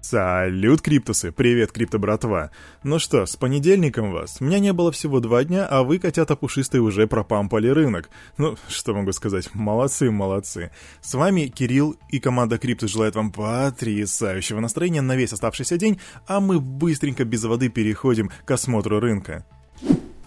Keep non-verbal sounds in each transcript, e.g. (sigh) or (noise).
Салют, криптусы! Привет, крипто братва! Ну что, с понедельником вас. Меня не было всего два дня, а вы, котята пушистые, уже пропампали рынок. Ну, что могу сказать, молодцы, молодцы. С вами Кирилл и команда Криптус желает вам потрясающего настроения на весь оставшийся день, а мы быстренько без воды переходим к осмотру рынка.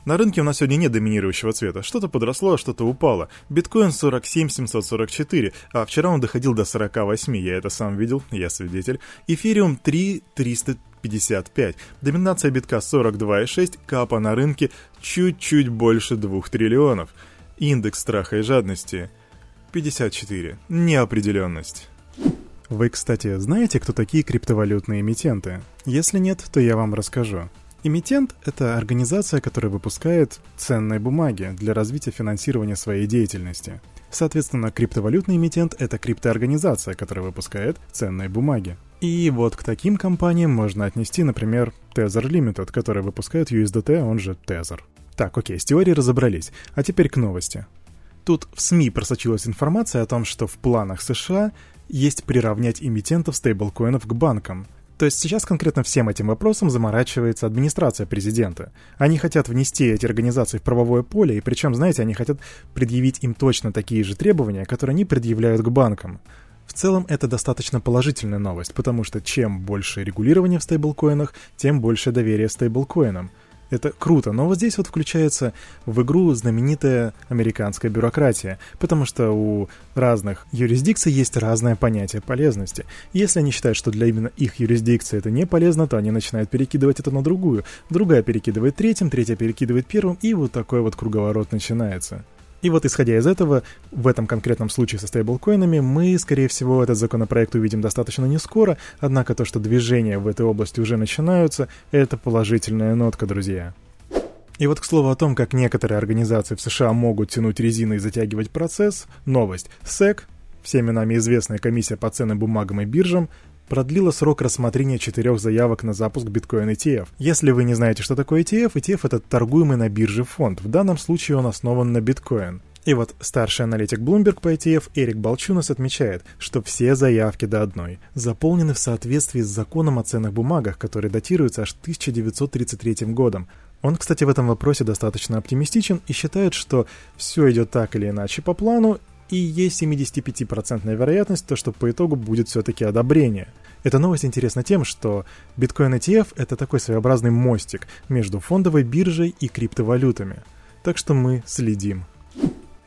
На рынке у нас сегодня нет доминирующего цвета. Что-то подросло, а что-то упало. Биткоин 47 744, а вчера он доходил до 48, я это сам видел, я свидетель. Эфириум 3 355. Доминация битка 42,6, капа на рынке чуть-чуть больше 2 триллионов. Индекс страха и жадности 54. Неопределенность. Вы, кстати, знаете, кто такие криптовалютные эмитенты? Если нет, то я вам расскажу. Эмитент — это организация, которая выпускает ценные бумаги для развития финансирования своей деятельности. Соответственно, криптовалютный эмитент — это криптоорганизация, которая выпускает ценные бумаги. И вот к таким компаниям можно отнести, например, Tether Limited, который выпускает USDT, он же Tether. Так, окей, с теорией разобрались. А теперь к новости. Тут в СМИ просочилась информация о том, что в планах США есть приравнять эмитентов стейблкоинов к банкам — то есть сейчас конкретно всем этим вопросом заморачивается администрация президента. Они хотят внести эти организации в правовое поле, и причем, знаете, они хотят предъявить им точно такие же требования, которые они предъявляют к банкам. В целом это достаточно положительная новость, потому что чем больше регулирования в стейблкоинах, тем больше доверия стейблкоинам – это круто, но вот здесь вот включается в игру знаменитая американская бюрократия, потому что у разных юрисдикций есть разное понятие полезности. если они считают, что для именно их юрисдикции это не полезно, то они начинают перекидывать это на другую. Другая перекидывает третьим, третья перекидывает первым, и вот такой вот круговорот начинается. И вот исходя из этого, в этом конкретном случае со стейблкоинами, мы, скорее всего, этот законопроект увидим достаточно не скоро, однако то, что движения в этой области уже начинаются, это положительная нотка, друзья. И вот к слову о том, как некоторые организации в США могут тянуть резину и затягивать процесс, новость. SEC, всеми нами известная комиссия по ценным бумагам и биржам, продлила срок рассмотрения четырех заявок на запуск биткоин ETF. Если вы не знаете, что такое ETF, ETF — это торгуемый на бирже фонд. В данном случае он основан на биткоин. И вот старший аналитик Bloomberg по ETF Эрик Балчунас отмечает, что все заявки до одной заполнены в соответствии с законом о ценных бумагах, который датируется аж 1933 годом. Он, кстати, в этом вопросе достаточно оптимистичен и считает, что все идет так или иначе по плану, и есть 75% вероятность, то, что по итогу будет все-таки одобрение. Эта новость интересна тем, что Bitcoin ETF — это такой своеобразный мостик между фондовой биржей и криптовалютами. Так что мы следим.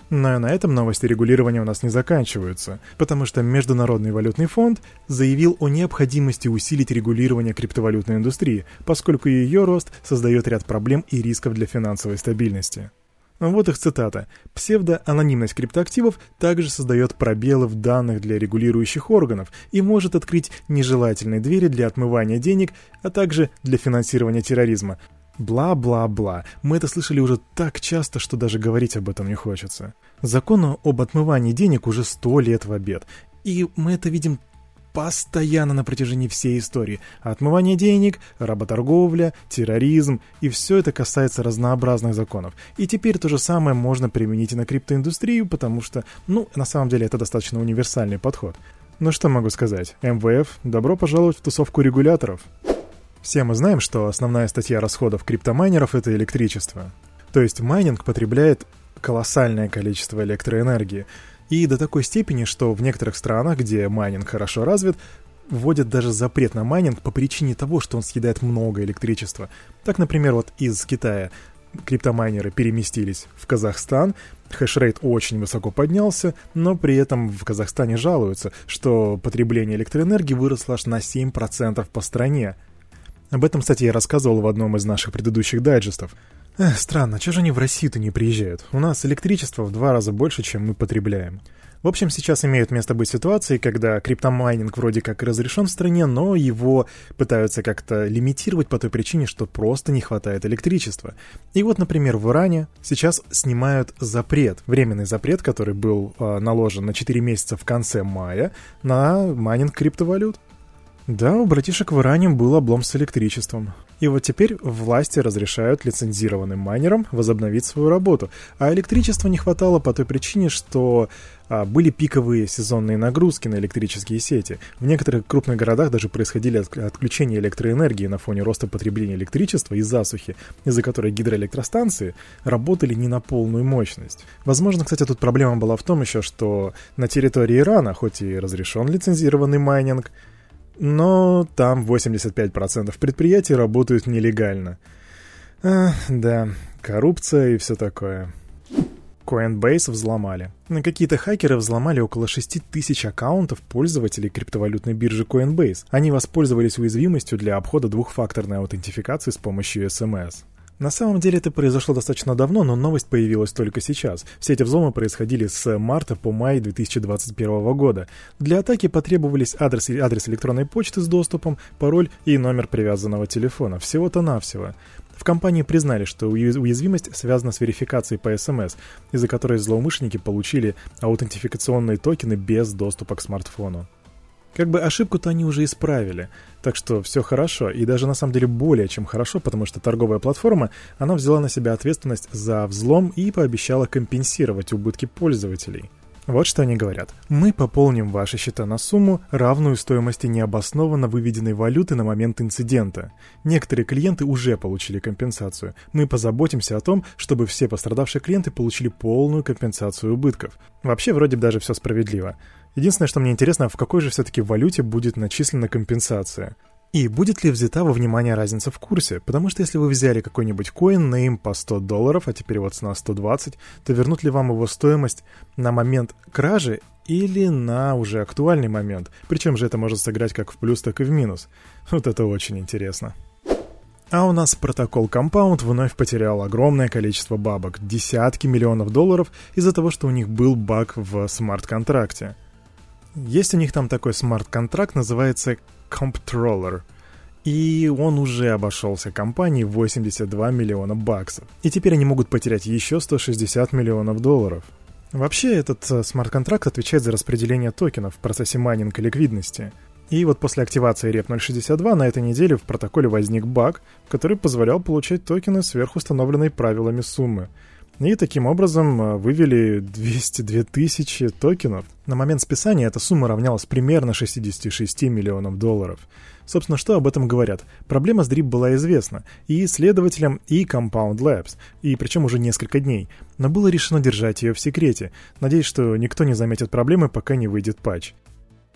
Но на этом новости регулирования у нас не заканчиваются, потому что Международный валютный фонд заявил о необходимости усилить регулирование криптовалютной индустрии, поскольку ее рост создает ряд проблем и рисков для финансовой стабильности. Вот их цитата. «Псевдоанонимность криптоактивов также создает пробелы в данных для регулирующих органов и может открыть нежелательные двери для отмывания денег, а также для финансирования терроризма. Бла-бла-бла. Мы это слышали уже так часто, что даже говорить об этом не хочется. Закону об отмывании денег уже сто лет в обед. И мы это видим постоянно на протяжении всей истории. Отмывание денег, работорговля, терроризм, и все это касается разнообразных законов. И теперь то же самое можно применить и на криптоиндустрию, потому что, ну, на самом деле это достаточно универсальный подход. Ну что могу сказать, МВФ, добро пожаловать в тусовку регуляторов. Все мы знаем, что основная статья расходов криптомайнеров — это электричество. То есть майнинг потребляет колоссальное количество электроэнергии, и до такой степени, что в некоторых странах, где майнинг хорошо развит, вводят даже запрет на майнинг по причине того, что он съедает много электричества. Так, например, вот из Китая криптомайнеры переместились в Казахстан, хешрейт очень высоко поднялся, но при этом в Казахстане жалуются, что потребление электроэнергии выросло аж на 7% по стране. Об этом, кстати, я рассказывал в одном из наших предыдущих дайджестов. Эх, странно, чего же они в Россию-то не приезжают? У нас электричество в два раза больше, чем мы потребляем. В общем, сейчас имеют место быть ситуации, когда криптомайнинг вроде как разрешен в стране, но его пытаются как-то лимитировать по той причине, что просто не хватает электричества. И вот, например, в Иране сейчас снимают запрет, временный запрет, который был э, наложен на 4 месяца в конце мая на майнинг криптовалют. Да, у братишек в Иране был облом с электричеством. И вот теперь власти разрешают лицензированным майнерам возобновить свою работу. А электричества не хватало по той причине, что а, были пиковые сезонные нагрузки на электрические сети. В некоторых крупных городах даже происходили отключения электроэнергии на фоне роста потребления электричества и засухи, из-за которой гидроэлектростанции работали не на полную мощность. Возможно, кстати, тут проблема была в том еще, что на территории Ирана, хоть и разрешен лицензированный майнинг, но там 85% предприятий работают нелегально. А, да, коррупция и все такое. Coinbase взломали. Какие-то хакеры взломали около 6 тысяч аккаунтов пользователей криптовалютной биржи Coinbase. Они воспользовались уязвимостью для обхода двухфакторной аутентификации с помощью SMS. На самом деле это произошло достаточно давно, но новость появилась только сейчас. Все эти взломы происходили с марта по май 2021 года. Для атаки потребовались адрес, адрес электронной почты с доступом, пароль и номер привязанного телефона. Всего-то навсего. В компании признали, что уязвимость связана с верификацией по СМС, из-за которой злоумышленники получили аутентификационные токены без доступа к смартфону. Как бы ошибку-то они уже исправили, так что все хорошо, и даже на самом деле более чем хорошо, потому что торговая платформа, она взяла на себя ответственность за взлом и пообещала компенсировать убытки пользователей. Вот что они говорят. Мы пополним ваши счета на сумму, равную стоимости необоснованно выведенной валюты на момент инцидента. Некоторые клиенты уже получили компенсацию. Мы позаботимся о том, чтобы все пострадавшие клиенты получили полную компенсацию убытков. Вообще, вроде бы даже все справедливо. Единственное, что мне интересно, в какой же все-таки валюте будет начислена компенсация? И будет ли взята во внимание разница в курсе? Потому что если вы взяли какой-нибудь коин на им по 100 долларов, а теперь вот цена 120, то вернут ли вам его стоимость на момент кражи или на уже актуальный момент? Причем же это может сыграть как в плюс, так и в минус. Вот это очень интересно. А у нас протокол Compound вновь потерял огромное количество бабок, десятки миллионов долларов из-за того, что у них был баг в смарт-контракте. Есть у них там такой смарт-контракт, называется Comptroller. И он уже обошелся компании 82 миллиона баксов. И теперь они могут потерять еще 160 миллионов долларов. Вообще, этот э, смарт-контракт отвечает за распределение токенов в процессе майнинга ликвидности. И вот после активации REP 062 на этой неделе в протоколе возник баг, который позволял получать токены сверх установленной правилами суммы – и таким образом э, вывели 202 тысячи токенов. На момент списания эта сумма равнялась примерно 66 миллионам долларов. Собственно, что об этом говорят? Проблема с DRIP была известна и исследователям, и Compound Labs, и причем уже несколько дней. Но было решено держать ее в секрете. Надеюсь, что никто не заметит проблемы, пока не выйдет патч.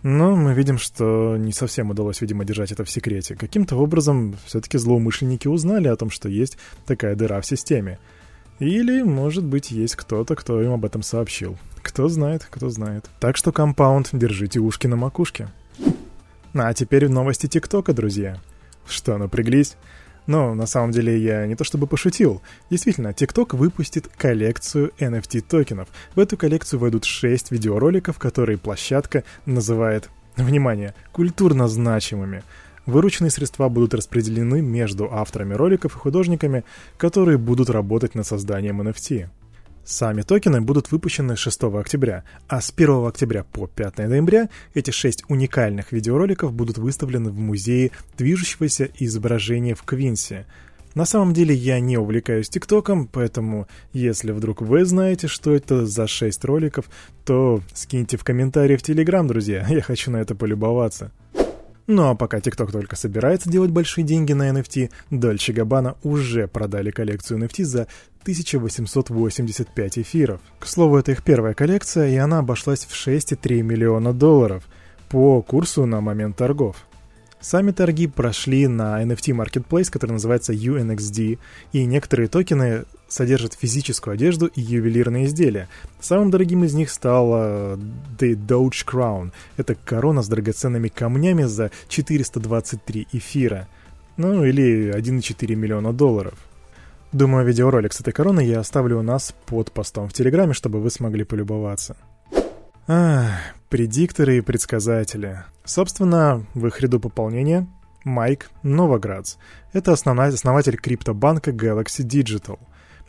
Но мы видим, что не совсем удалось, видимо, держать это в секрете. Каким-то образом все-таки злоумышленники узнали о том, что есть такая дыра в системе. Или, может быть, есть кто-то, кто им об этом сообщил. Кто знает, кто знает. Так что, компаунд, держите ушки на макушке. А теперь новости ТикТока, друзья. Что, напряглись? Но на самом деле я не то чтобы пошутил. Действительно, TikTok выпустит коллекцию NFT токенов. В эту коллекцию войдут 6 видеороликов, которые площадка называет, внимание, культурно значимыми. Вырученные средства будут распределены между авторами роликов и художниками, которые будут работать над созданием NFT. Сами токены будут выпущены 6 октября, а с 1 октября по 5 ноября эти 6 уникальных видеороликов будут выставлены в музее движущегося изображения в Квинсе. На самом деле я не увлекаюсь ТикТоком, поэтому если вдруг вы знаете, что это за 6 роликов, то скиньте в комментарии в Телеграм, друзья, (laughs) я хочу на это полюбоваться. Ну а пока TikTok только собирается делать большие деньги на NFT, Dolce Gabbana уже продали коллекцию NFT за 1885 эфиров. К слову, это их первая коллекция, и она обошлась в 6,3 миллиона долларов по курсу на момент торгов. Сами торги прошли на NFT Marketplace, который называется UNXD, и некоторые токены содержат физическую одежду и ювелирные изделия. Самым дорогим из них стала The Doge Crown. Это корона с драгоценными камнями за 423 эфира. Ну, или 1,4 миллиона долларов. Думаю, видеоролик с этой короной я оставлю у нас под постом в Телеграме, чтобы вы смогли полюбоваться. Ах, предикторы и предсказатели. Собственно, в их ряду пополнения Майк Новоградс. Это основатель криптобанка Galaxy Digital.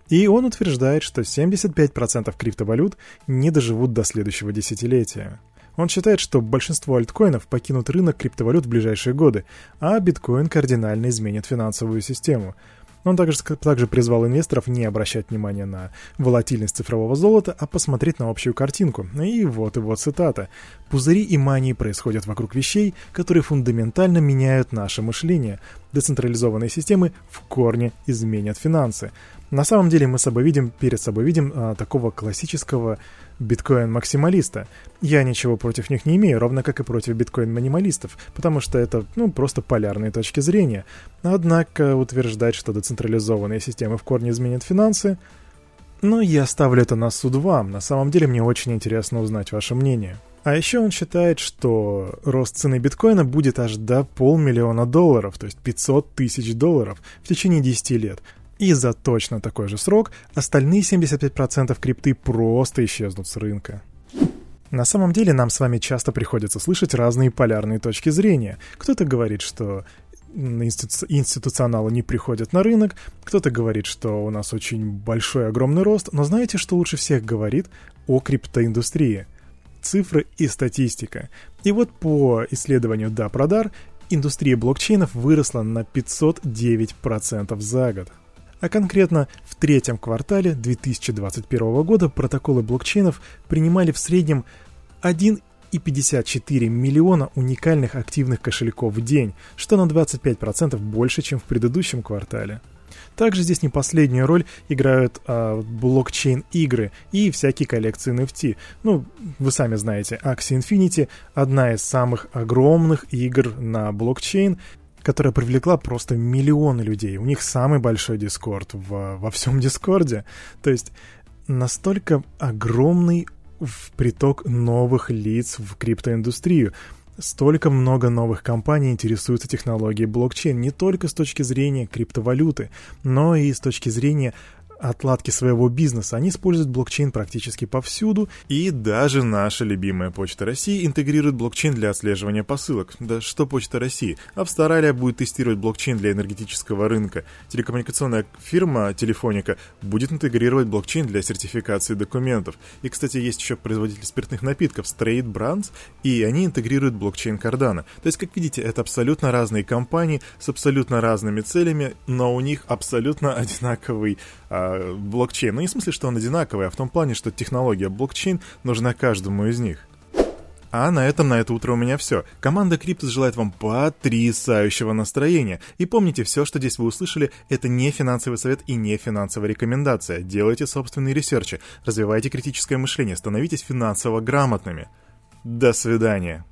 И он утверждает, что 75% криптовалют не доживут до следующего десятилетия. Он считает, что большинство альткоинов покинут рынок криптовалют в ближайшие годы, а биткоин кардинально изменит финансовую систему – он также, также призвал инвесторов не обращать внимания на волатильность цифрового золота, а посмотреть на общую картинку. И вот его цитата. «Пузыри и мании происходят вокруг вещей, которые фундаментально меняют наше мышление. Децентрализованные системы в корне изменят финансы. На самом деле мы собой видим, перед собой видим а, такого классического биткоин-максималиста. Я ничего против них не имею, ровно как и против биткоин-минималистов, потому что это, ну, просто полярные точки зрения. Однако утверждать, что децентрализованные системы в корне изменят финансы, ну, я оставлю это на суд вам. На самом деле мне очень интересно узнать ваше мнение. А еще он считает, что рост цены биткоина будет аж до полмиллиона долларов, то есть 500 тысяч долларов в течение 10 лет – и за точно такой же срок остальные 75% крипты просто исчезнут с рынка. На самом деле нам с вами часто приходится слышать разные полярные точки зрения. Кто-то говорит, что институ- институционалы не приходят на рынок, кто-то говорит, что у нас очень большой огромный рост, но знаете, что лучше всех говорит о криптоиндустрии? Цифры и статистика. И вот по исследованию DaProdar индустрия блокчейнов выросла на 509% за год. А конкретно в третьем квартале 2021 года протоколы блокчейнов принимали в среднем 1,54 миллиона уникальных активных кошельков в день, что на 25% больше, чем в предыдущем квартале. Также здесь не последнюю роль играют а, блокчейн-игры и всякие коллекции NFT. Ну, вы сами знаете, Axie Infinity — одна из самых огромных игр на блокчейн, которая привлекла просто миллионы людей. У них самый большой дискорд в, во всем дискорде. То есть настолько огромный приток новых лиц в криптоиндустрию. Столько много новых компаний интересуются технологией блокчейн не только с точки зрения криптовалюты, но и с точки зрения отладки своего бизнеса. Они используют блокчейн практически повсюду, и даже наша любимая Почта России интегрирует блокчейн для отслеживания посылок. Да что Почта России? Австралия будет тестировать блокчейн для энергетического рынка. Телекоммуникационная фирма Телефоника будет интегрировать блокчейн для сертификации документов. И, кстати, есть еще производитель спиртных напитков Straight Brands, и они интегрируют блокчейн Cardano. То есть, как видите, это абсолютно разные компании с абсолютно разными целями, но у них абсолютно (laughs) одинаковый блокчейн. Ну, не в смысле, что он одинаковый, а в том плане, что технология блокчейн нужна каждому из них. А на этом на это утро у меня все. Команда Криптус желает вам потрясающего настроения. И помните, все, что здесь вы услышали, это не финансовый совет и не финансовая рекомендация. Делайте собственные research и, развивайте критическое мышление, становитесь финансово грамотными. До свидания.